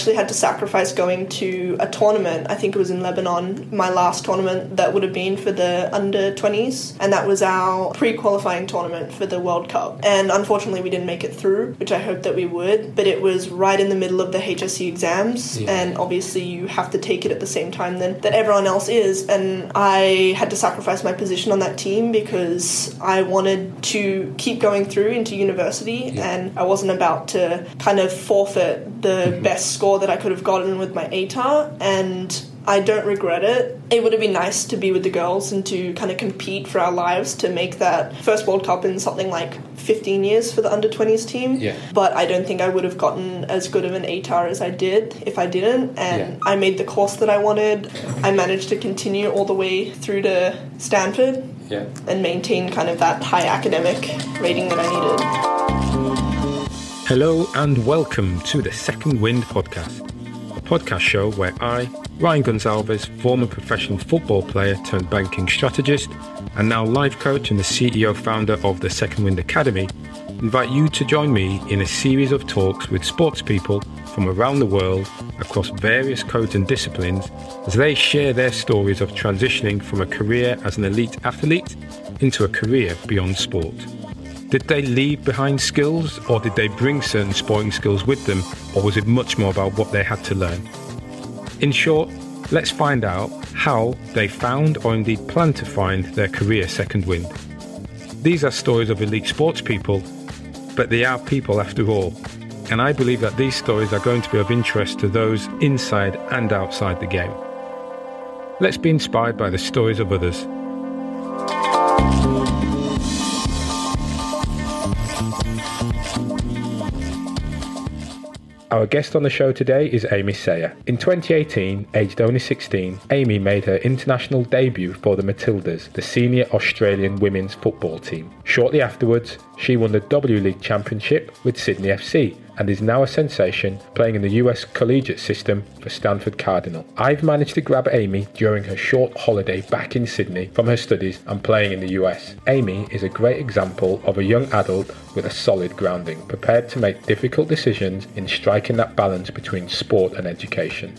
actually had to sacrifice going to a tournament. I think it was in Lebanon, my last tournament that would have been for the under 20s, and that was our pre qualifying tournament for the World Cup. And unfortunately, we didn't make it through, which I hoped that we would, but it was right in the middle of the HSC exams, Yeah. and obviously, you have to take it at the same time then that everyone else is. And I had to sacrifice my position on that team because I wanted to keep going through into university, Yeah. and I wasn't about to kind of forfeit the mm-hmm. best score that I could have gotten with my ATAR. And I don't regret it. It would have been nice to be with the girls and to kind of compete for our lives to make that first World Cup in something like 15 years for the under 20s team. Yeah. But I don't think I would have gotten as good of an ATAR as I did if I didn't. And Yeah. I made the course that I wanted. I managed to continue all the way through to Stanford Yeah. and maintain kind of that high academic rating that I needed. Hello and welcome to the Second Wind podcast, a podcast show where I, Ryan Gonzalez, former professional football player turned banking strategist, and now life coach and the CEO founder of the Second Wind Academy, invite you to join me in a series of talks with sports people from around the world across various codes and disciplines as they share their stories of transitioning from a career as an elite athlete into a career beyond sport. Did they leave behind skills or did they bring certain sporting skills with them or was it much more about what they had to learn? In short, let's find out how they found or indeed plan to find their career second wind. These are stories of elite sports people, but they are people after all. And I believe that these stories are going to be of interest to those inside and outside the game. Let's be inspired by the stories of others. Our guest on the show today is Amy Sayer. In 2018, aged only 16, Amy made her international debut for the Matildas, the senior Australian women's football team. Shortly afterwards, she won the W League Championship with Sydney FC and is now a sensation playing in the US collegiate system for Stanford Cardinal. I've managed to grab Amy during her short holiday back in Sydney from her studies and playing in the US. Amy is a great example of a young adult with a solid grounding, prepared to make difficult decisions in striking that balance between sport and education.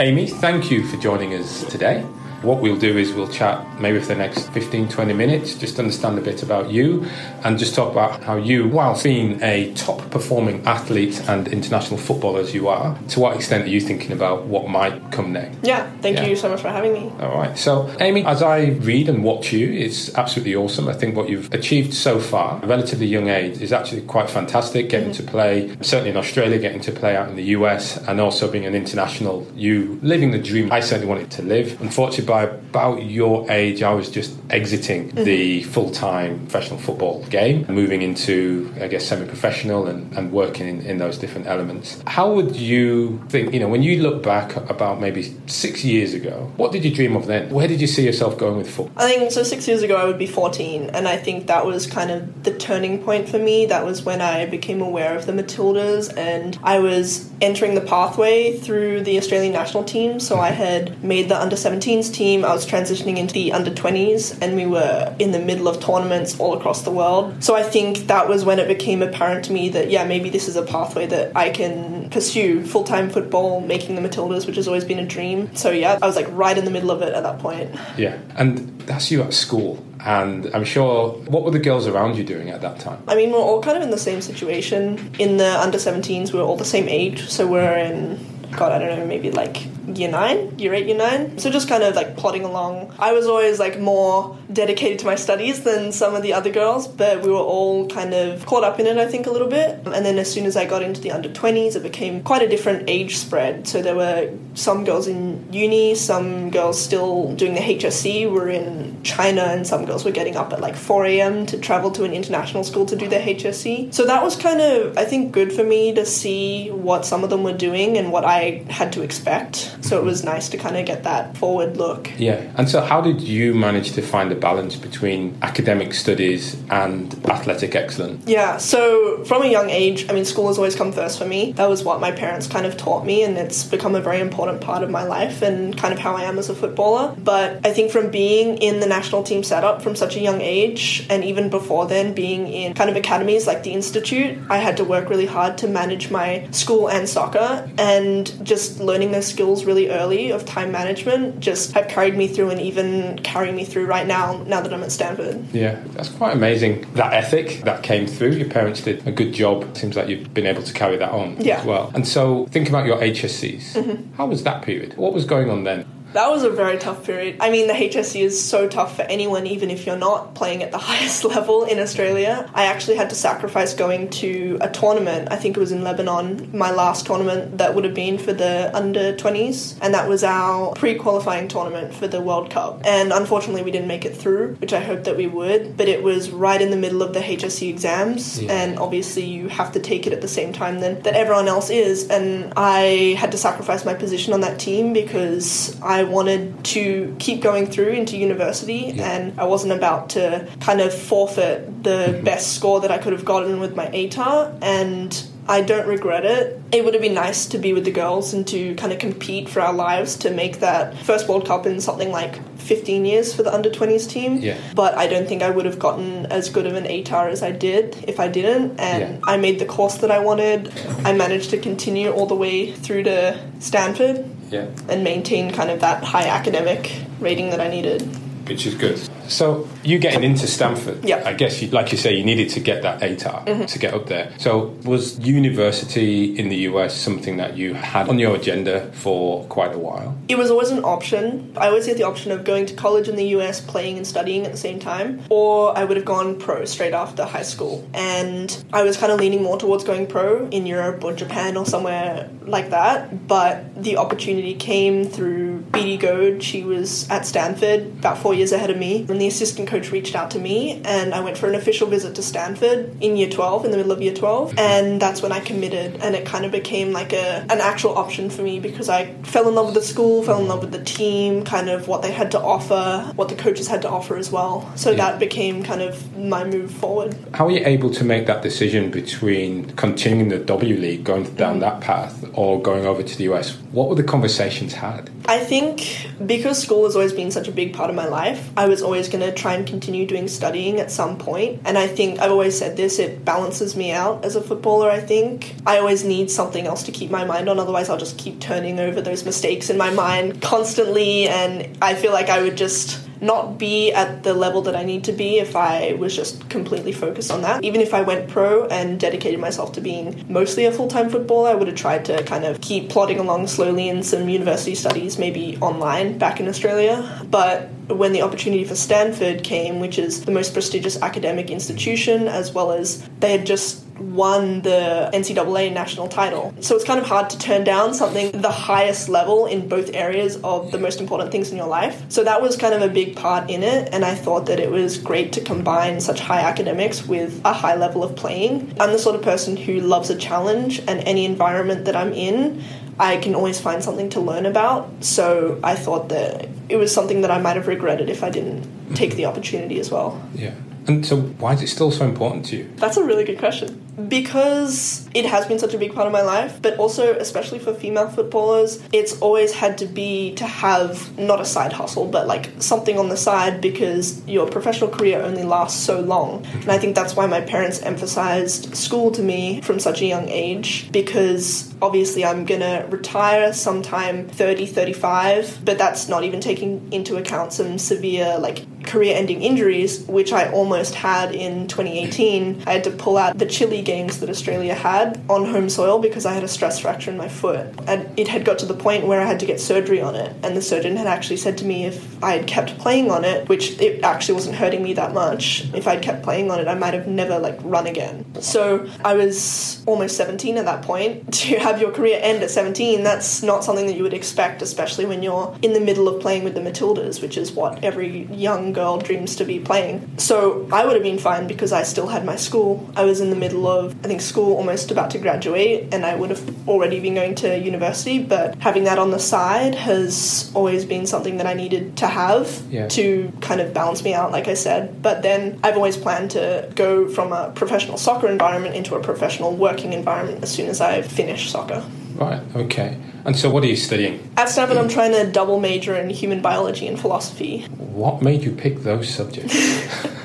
Amy, thank you for joining us today. What we'll do is we'll chat maybe for the next 15, 20 minutes, just understand a bit about you and just talk about how you, while being a top performing athlete and international footballer as you are, to what extent are you thinking about what might come next? Yeah, thank Yeah. you so much for having me. All right. So, Amy, as I read and watch you, it's absolutely awesome. I think what you've achieved so far, a relatively young age, is actually quite fantastic. Getting mm-hmm. to play, certainly in Australia, getting to play out in the US, and also being an international, you living the dream I certainly wanted to live. Unfortunately, by about your age, I was just exiting mm-hmm. the full time professional football game, moving into, I guess, semi professional and, and working in, in those different elements. How would you think, you know, when you look back about maybe six years ago, what did you dream of then? Where did you see yourself going with football? I think so. Six years ago, I would be 14, and I think that was kind of the turning point for me. That was when I became aware of the Matildas, and I was entering the pathway through the Australian national team. So I had made the under 17s team, I was transitioning into the under 20s, and we were in the middle of tournaments all across the world. So I think that was when it became apparent to me that, yeah, maybe this is a pathway that I can pursue full time football, making the Matildas, which has always been a dream. So yeah, I was like right in the middle of it at that point. Yeah. And that's you at school. And I'm sure, what were the girls around you doing at that time? I mean, we're all kind of in the same situation. In the under 17s, we're all the same age, so we're in, God, I don't know, maybe like year nine, year eight, year nine. So just kind of like plodding along. I was always like more dedicated to my studies than some of the other girls, but we were all kind of caught up in it, I think, a little bit. And then as soon as I got into the under 20s, it became quite a different age spread. So there were some girls in uni, some girls still doing the HSC were in China, and some girls were getting up at like 4 a.m. to travel to an international school to do their HSC. So that was kind of, I think, good for me to see what some of them were doing and what I I had to expect. So it was nice to kind of get that forward look. Yeah. And so, how did you manage to find the balance between academic studies and athletic excellence? Yeah, so from a young age, I mean, school has always come first for me. That was what my parents kind of taught me, and it's become a very important part of my life and kind of how I am as a footballer. But I think from being in the national team setup from such a young age, and even before then, being in kind of academies like the Institute, I had to work really hard to manage my school and soccer, and just learning those skills really early of time management just have carried me through and even carry me through right now, now that I'm at Stanford. Yeah, that's quite amazing. That ethic that came through, your parents did a good job. Seems like you've been able to carry that on Yeah. as well. And so, think about your HSCs. Mm-hmm. How was that period? What was going on then? That was a very tough period. I mean, the HSC is so tough for anyone, even if you're not playing at the highest level in Australia. I actually had to sacrifice going to a tournament. I think it was in Lebanon, my last tournament that would have been for the under 20s, and that was our pre qualifying tournament for the World Cup. And unfortunately, we didn't make it through, which I hoped that we would, but it was right in the middle of the HSC exams, Yeah. and obviously, you have to take it at the same time then that everyone else is. And I had to sacrifice my position on that team because I wanted to keep going through into university Yeah. and I wasn't about to kind of forfeit the mm-hmm. best score that I could have gotten with my ATAR and I don't regret it. It would have been nice to be with the girls and to kind of compete for our lives to make that first World Cup in something like 15 years for the under 20s team. Yeah. But I don't think I would have gotten as good of an ATAR as I did if I didn't. And Yeah. I made the course that I wanted. I managed to continue all the way through to Stanford Yeah. and maintain kind of that high academic rating that I needed. Which is good. So you getting into Stanford, Yeah. Mm-hmm. I guess, you, like you say, you needed to get that ATAR to get up there. So was university in the US something that you had on your agenda for quite a while? It was always an option. I always had the option of going to college in the US, playing and studying at the same time, or I would have gone pro straight after high school. And I was kind of leaning more towards going pro in Europe or Japan or somewhere like that. But the opportunity came through Beattie Goad. She was at Stanford about four years ahead of me. And the assistant coach reached out to me, and I went for an official visit to Stanford in year 12, in the middle of year 12. And that's when I committed, and it kind of became like a, an actual option for me because I fell in love with the school, fell in love with the team, kind of what they had to offer, what the coaches had to offer as well. So Yeah. that became kind of my move forward. How were you able to make that decision between continuing the W League, going down mm. that path, or going over to the US? What were the conversations had? I think because school has always been such a big part of my life, I was always going to try and continue doing studying at some point. And I think I've always said this, it balances me out as a footballer, I think. I always need something else to keep my mind on, otherwise, I'll just keep turning over those mistakes in my mind constantly. And I feel like I would just not be at the level that I need to be if I was just completely focused on that. Even if I went pro and dedicated myself to being mostly a full time footballer, I would have tried to kind of keep plodding along slowly in some university studies, maybe online back in Australia. But when the opportunity for Stanford came, which is the most prestigious academic institution, as well as they had just won the NCAA national title. So it's kind of hard to turn down something the highest level in both areas of the most important things in your life. So that was kind of a big part in it, and I thought that it was great to combine such high academics with a high level of playing. I'm the sort of person who loves a challenge, and any environment that I'm in, I can always find something to learn about. So I thought that it was something that I might have regretted if I didn't take the opportunity as well. Yeah. And so, why is it still so important to you? That's a really good question. Because it has been such a big part of my life, but also, especially for female footballers, it's always had to be to have not a side hustle, but like something on the side because your professional career only lasts so long. And I think that's why my parents emphasized school to me from such a young age because obviously I'm gonna retire sometime 30, 35, but that's not even taking into account some severe, like, career ending injuries, which I almost had in 2018. I had to pull out the Chile games that Australia had on home soil because I had a stress fracture in my foot. And it had got to the point where I had to get surgery on it. And the surgeon had actually said to me if I had kept playing on it, which it actually wasn't hurting me that much, if I'd kept playing on it, I might have never like run again. So I was almost 17 at that point. To have your career end at 17, that's not something that you would expect, especially when you're in the middle of playing with the Matildas, which is what every young girl dreams to be playing. So I would have been fine because I still had my school. I was in the middle of, I think, school almost about to graduate, and I would have already been going to university. But having that on the side has always been something that I needed to have Yeah. to kind of balance me out, like I said. But then I've always planned to go from a professional soccer environment into a professional working environment as soon as I finish soccer. Right. Okay. And so, what are you studying? At Stanford, I'm trying to double major in human biology and philosophy. What made you pick those subjects?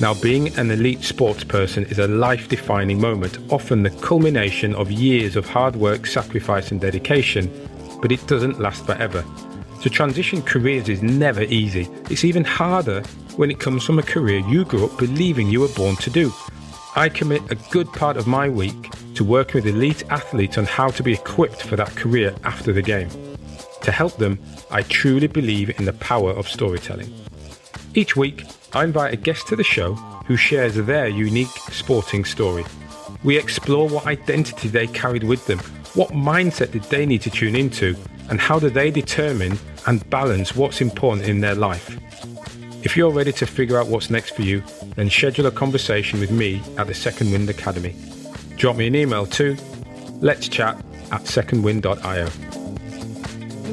Now, being an elite sports person is a life defining moment, often the culmination of years of hard work, sacrifice, and dedication, but it doesn't last forever. To transition careers is never easy. It's even harder when it comes from a career you grew up believing you were born to do. I commit a good part of my week to working with elite athletes on how to be equipped for that career after the game. To help them, I truly believe in the power of storytelling. Each week, I invite a guest to the show who shares their unique sporting story. We explore what identity they carried with them, what mindset did they need to tune into, and how do they determine and balance what's important in their life. If you're ready to figure out what's next for you, then schedule a conversation with me at the Second Wind Academy. Drop me an email to let's chat at secondwind.io.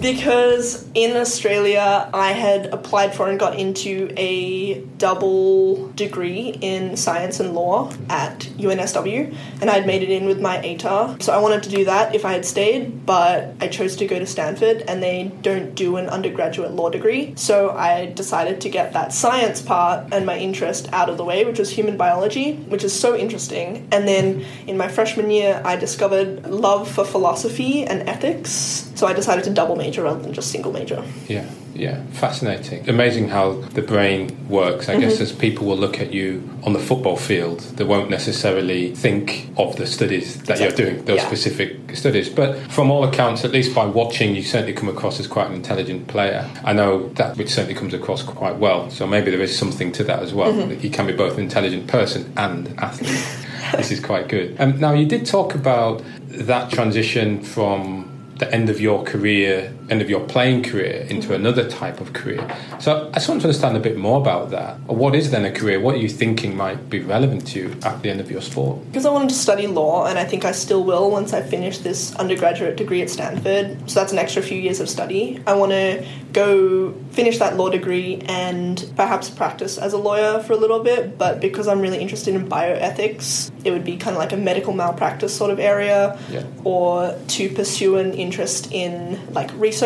Because in Australia, I had applied for and got into a double degree in science and law at UNSW, and I'd made it in with my ATAR. So I wanted to do that if I had stayed, but I chose to go to Stanford, and they don't do an undergraduate law degree. So I decided to get that science part and my interest out of the way, which was human biology, which is so interesting. And then in my freshman year, I discovered love for philosophy and ethics. So I decided to double major rather than just single major. Yeah, yeah, fascinating. Amazing how the brain works. I guess as people will look at you on the football field, they won't necessarily think of the studies that you're doing, those Yeah. specific studies. But from all accounts, at least by watching, you certainly come across as quite an intelligent player. I know that which certainly comes across quite well. So maybe there is something to that as well. that You can be both an intelligent person and athlete. this is quite good. Um, now, you did talk about that transition from the end of your career, end of your playing career, into mm-hmm. another type of career. So I just want to understand a bit more about that. What is then a career? What are you thinking might be relevant to you at the end of your sport? Because I wanted to study law, and I think I still will once I finish this undergraduate degree at Stanford. So that's an extra few years of study. I want to go finish that law degree and perhaps practice as a lawyer for a little bit. But because I'm really interested in bioethics, it would be kind of like a medical malpractice sort of area, Yeah. or to pursue an interest in like research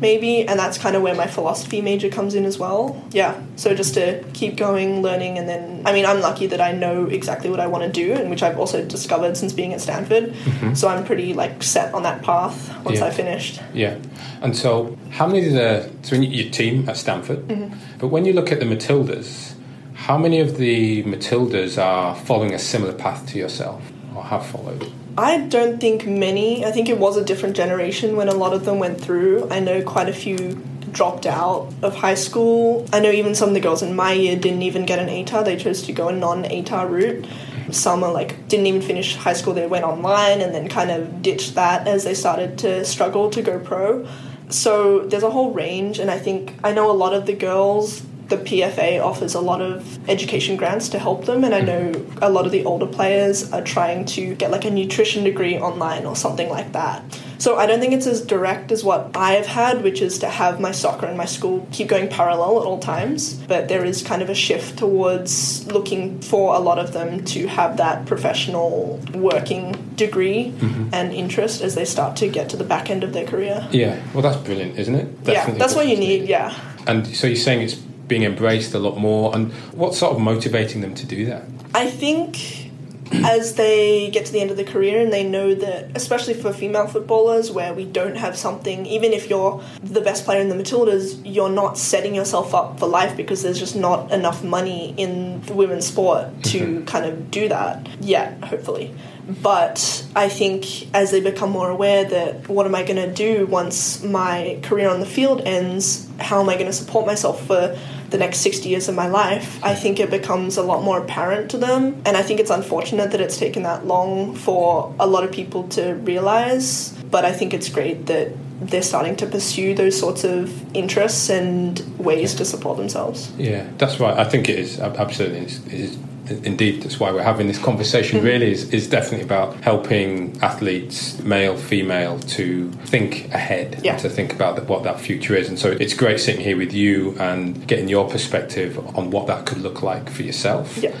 maybe. And that's kind of where my philosophy major comes in as well. Yeah. So just to keep going, learning, and then I mean, I'm lucky that I know exactly what I want to do, and which I've also discovered since being at Stanford. Mm-hmm. So I'm pretty like set on that path once Yeah. I finished. Yeah. And so, how many of the so your team at Stanford? Mm-hmm. But when you look at the Matildas, how many of the Matildas are following a similar path to yourself, or have followed? I don't think many. I think it was a different generation when a lot of them went through. I know quite a few dropped out of high school. I know even some of the girls in my year didn't even get an ATAR. They chose to go a non-ATAR route. Some are like didn't even finish high school. They went online and then kind of ditched that as they started to struggle to go pro. So there's a whole range, and I think I know a lot of the girls the PFA offers a lot of education grants to help them, and I know a lot of the older players are trying to get like a nutrition degree online or something like that. So I don't think it's as direct as what I've had, which is to have my soccer and my school keep going parallel at all times. But there is kind of a shift towards looking for a lot of them to have that professional working degree mm-hmm. and interest as they start to get to the back end of their career. Yeah. Well, that's brilliant, isn't it? yeah, that's what you need. Yeah. And so you're saying it's being embraced a lot more, and what's sort of motivating them to do that? I think as they get to the end of their career and they know that, especially for female footballers, where we don't have something, even if you're the best player in the Matildas, you're not setting yourself up for life because there's just not enough money in the women's sport to mm-hmm. kind of do that yet, hopefully. But I think as they become more aware that what am I going to do once my career on the field ends, how am I going to support myself for the next 60 years of my life, I think it becomes a lot more apparent to them. And I think it's unfortunate that it's taken that long for a lot of people to realize. But I think it's great that they're starting to pursue those sorts of interests and ways to support themselves. Yeah, that's right. I think it is absolutely. It is, indeed that's why we're having this conversation mm-hmm. really is, is definitely about helping athletes male female to think ahead yeah. to think about what that future is and so it's great sitting here with you and getting your perspective on what that could look like for yourself yeah.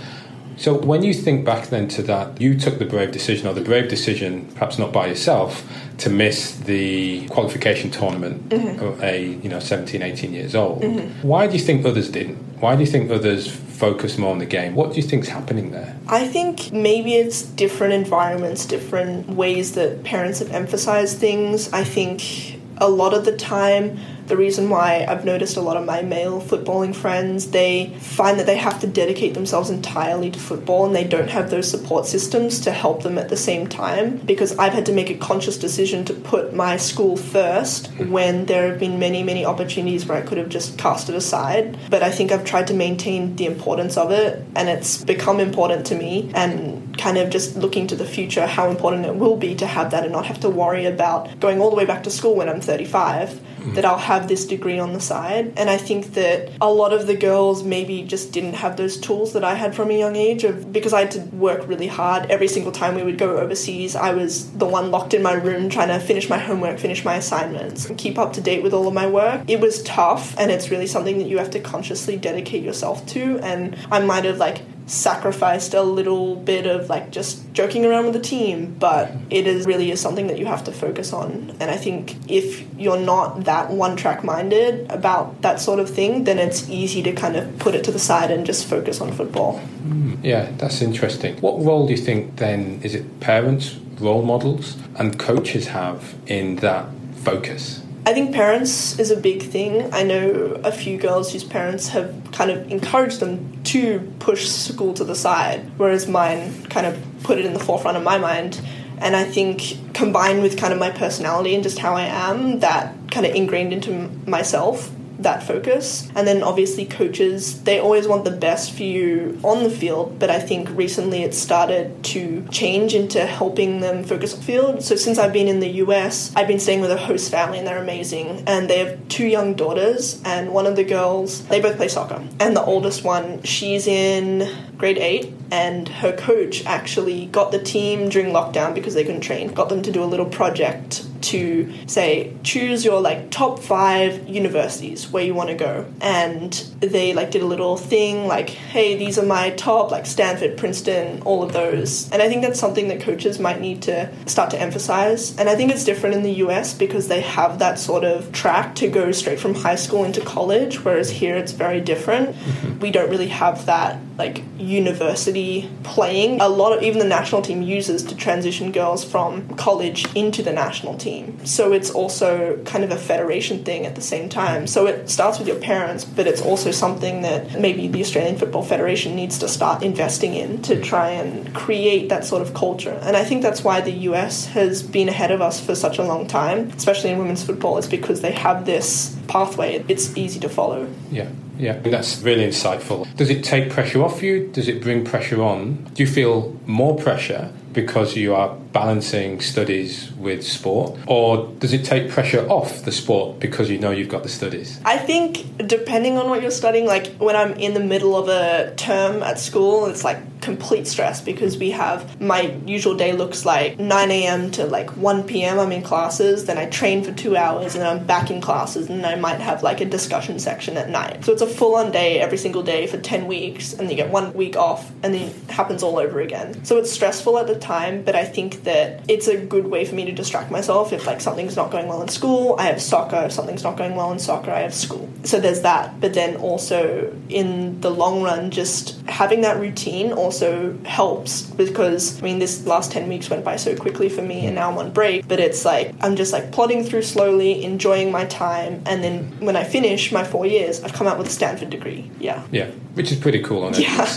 So when you think back then to that, you took the brave decision, or the brave decision, perhaps not by yourself, to miss the qualification tournament mm-hmm. a you know 17, 18 years old. Mm-hmm. Why do you think others didn't? Why do you think others focus more on the game? What do you think's happening there? I think maybe it's different environments, different ways that parents have emphasized things. I think a lot of the time the reason why I've noticed a lot of my male footballing friends, they find that they have to dedicate themselves entirely to football and they don't have those support systems to help them at the same time. Because I've had to make a conscious decision to put my school first when there have been many, many opportunities where I could have just cast it aside. But I think I've tried to maintain the importance of it and it's become important to me and kind of just looking to the future how important it will be to have that and not have to worry about going all the way back to school when I'm 35 that I'll have this degree on the side. And I think that a lot of the girls maybe just didn't have those tools that I had from a young age of because I had to work really hard every single time we would go overseas. I was the one locked in my room trying to finish my homework, finish my assignments, and keep up to date with all of my work. It was tough and it's really something that you have to consciously dedicate yourself to and I might have like sacrificed a little bit of like just joking around with the team, but it is really is something that you have to focus on. And I think if you're not that one track minded about that sort of thing, then it's easy to kind of put it to the side and just focus on football. Mm, yeah, that's interesting. What role do you think then is it parents, role models, and coaches have in that focus? I think parents is a big thing. I know a few girls whose parents have kind of encouraged them to push school to the side, whereas mine kind of put it in the forefront of my mind. And I think combined with kind of my personality and just how I am, that kind of ingrained into myself that focus. And then obviously coaches, they always want the best for you on the field, but I think recently it started to change into helping them focus on field. So since I've been in the US, I've been staying with a host family and they're amazing. And they have two young daughters and one of the girls, they both play soccer. And the oldest one, she's in grade 8 and her coach actually got the team during lockdown because they couldn't train, got them to do a little project to say choose your like top five universities where you want to go. And they like did a little thing like hey these are my top like stanford princeton all of those. And i think that's something that coaches might need to start to emphasize. And i think it's different in the us because they have that sort of track to go straight from high school into college whereas here it's very different. Mm-hmm. we don't really have that like university playing a lot of even the national team uses to transition girls from college into the national team. So it's also kind of a federation thing at the same time. So it starts with your parents, but it's also something that maybe the Australian Football Federation needs to start investing in to try and create that sort of culture. And I think that's why the US has been ahead of us for such a long time, especially in women's football. It's because they have this pathway. It's easy to follow. Yeah. Yeah, that's really insightful. Does it take pressure off you? Does it bring pressure on? Do you feel more pressure because you are balancing studies with sport? Or does it take pressure off the sport because you know you've got the studies? I think depending on what you're studying, like when I'm in the middle of a term at school, it's like complete stress because we have my usual day looks like 9 a.m. to like 1 p.m. I'm in classes, then I train for two hours, and I'm back in classes, and I might have like a discussion section at night. So it's a full on day every single day for 10 weeks, and you get one week off, and then it happens all over again. So it's stressful at the time, but I think that it's a good way for me to distract myself if like something's not going well in school. I have soccer. If something's not going well in soccer, I have school. So there's that. But then also in the long run, just having that routine also helps because I mean this last 10 weeks went by so quickly for me and now I'm on break but it's like I'm just like plodding through slowly enjoying my time and then when I finish my 4 years I've come out with a Stanford degree yeah yeah which is pretty cool on yeah.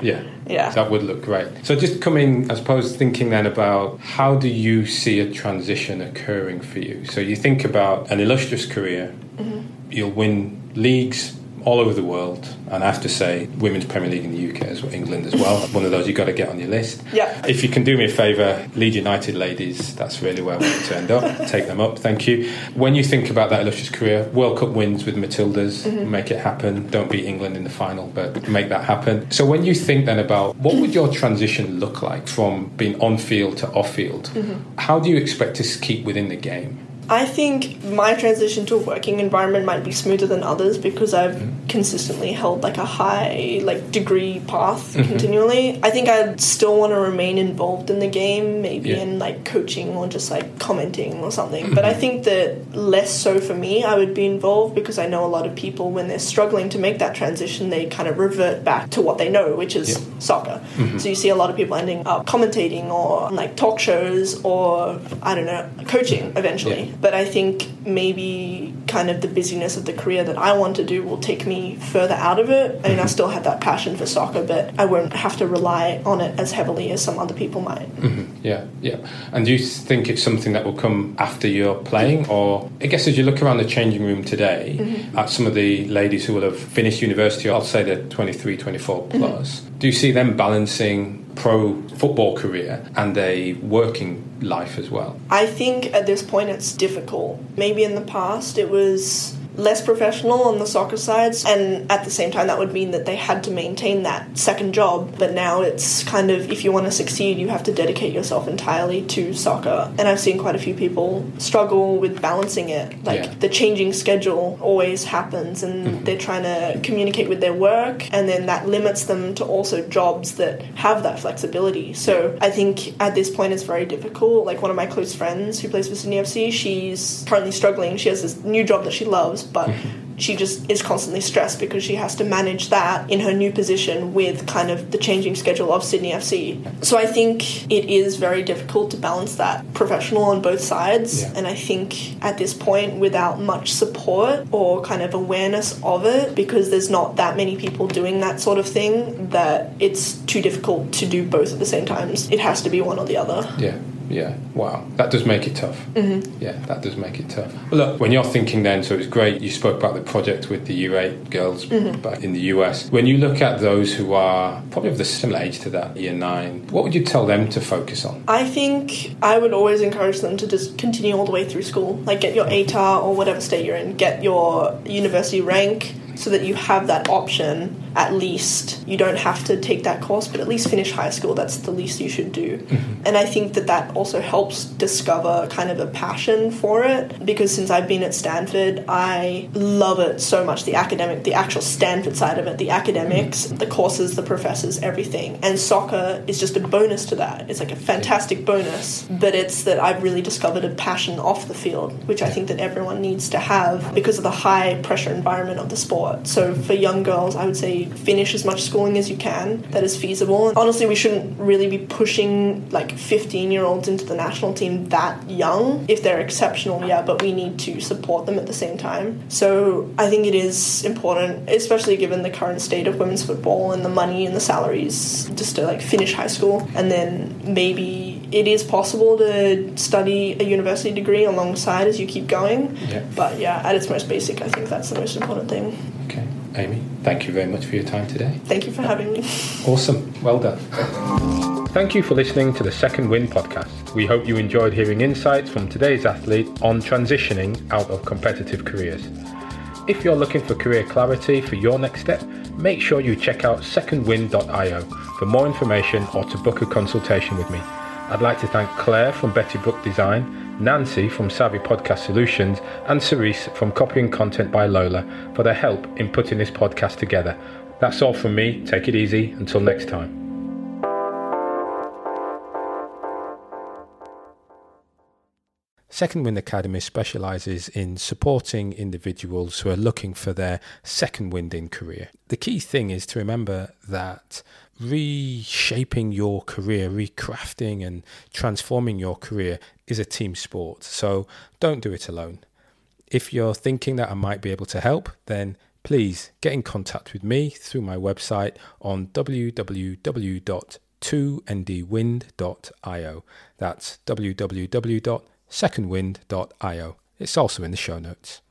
yeah yeah. That would look great. So just coming I suppose thinking then about how do you see a transition occurring for you? So you think about an illustrious career. Mm-hmm. you'll win leagues all over the world, and I have to say, Women's Premier League in the UK as well, England as well. One of those you've got to get on your list. Yeah. If you can do me a favour, Leeds United ladies, that's really where we to up. Take them up, thank you. When you think about that illustrious career, World Cup wins with Matildas, mm-hmm. make it happen. Don't beat England in the final, but make that happen. So when you think then about what would your transition look like from being on field to off field, mm-hmm. how do you expect to keep within the game? I think my transition to a working environment might be smoother than others because I've mm-hmm. consistently held like a high like degree path mm-hmm. continually. I think I'd still want to remain involved in the game, maybe yeah. in like coaching or just like commenting or something. Mm-hmm. But I think that less so for me, I would be involved because I know a lot of people when they're struggling to make that transition, they kind of revert back to what they know, which is yeah. soccer. Mm-hmm. So you see a lot of people ending up commentating or like talk shows or I don't know, coaching eventually. Yeah but I think maybe kind of the busyness of the career that I want to do will take me further out of it. I mean, I still have that passion for soccer, but I won't have to rely on it as heavily as some other people might. Mm-hmm. Yeah, yeah. And do you think it's something that will come after you're playing? Or I guess as you look around the changing room today mm-hmm. at some of the ladies who will have finished university, I'll say they're 23, 24 plus, mm-hmm. do you see them balancing pro football career and a working life as well? I think at this point it's difficult. Maybe in the past it was less professional on the soccer sides, and at the same time, that would mean that they had to maintain that second job. But now it's kind of if you want to succeed, you have to dedicate yourself entirely to soccer. And I've seen quite a few people struggle with balancing it. Like yeah. the changing schedule always happens, and mm-hmm. they're trying to communicate with their work, and then that limits them to also jobs that have that flexibility. So I think at this point, it's very difficult. Like one of my close friends who plays for Sydney FC, she's currently struggling. She has this new job that she loves but she just is constantly stressed because she has to manage that in her new position with kind of the changing schedule of Sydney FC. So I think it is very difficult to balance that professional on both sides. Yeah. And I think at this point, without much support or kind of awareness of it, because there's not that many people doing that sort of thing, that it's too difficult to do both at the same times. It has to be one or the other. Yeah yeah, wow, that does make it tough. Mm-hmm. Yeah, that does make it tough. Well, look, when you're thinking then, so it's great you spoke about the project with the U8 girls mm-hmm. back in the US. When you look at those who are probably of the similar age to that, year nine, what would you tell them to focus on? I think I would always encourage them to just continue all the way through school, like get your ATAR or whatever state you're in, get your university rank so that you have that option at least you don't have to take that course but at least finish high school that's the least you should do mm-hmm. and i think that that also helps discover kind of a passion for it because since i've been at stanford i love it so much the academic the actual stanford side of it the academics mm-hmm. the courses the professors everything and soccer is just a bonus to that it's like a fantastic bonus but it's that i've really discovered a passion off the field which i think that everyone needs to have because of the high pressure environment of the sport so for young girls i would say finish as much schooling as you can that is feasible. Honestly, we shouldn't really be pushing like 15 year olds into the national team that young. If they're exceptional, yeah, but we need to support them at the same time. So I think it is important, especially given the current state of women's football and the money and the salaries, just to like finish high school and then maybe it is possible to study a university degree alongside as you keep going. Yeah. But yeah, at its most basic, I think that's the most important thing. Okay. Amy, thank you very much for your time today. Thank you for having me. Awesome. Well done. Thank you for listening to the Second Wind podcast. We hope you enjoyed hearing insights from today's athlete on transitioning out of competitive careers. If you're looking for career clarity for your next step, make sure you check out secondwind.io for more information or to book a consultation with me. I'd like to thank Claire from Betty Book Design Nancy from Savvy Podcast Solutions, and Cerise from Copying Content by Lola for their help in putting this podcast together. That's all from me. Take it easy. Until next time. Second Wind Academy specialises in supporting individuals who are looking for their second wind in career. The key thing is to remember that reshaping your career, recrafting and transforming your career is a team sport. So don't do it alone. If you're thinking that I might be able to help, then please get in contact with me through my website on www.2ndwind.io. That's www.secondwind.io. It's also in the show notes.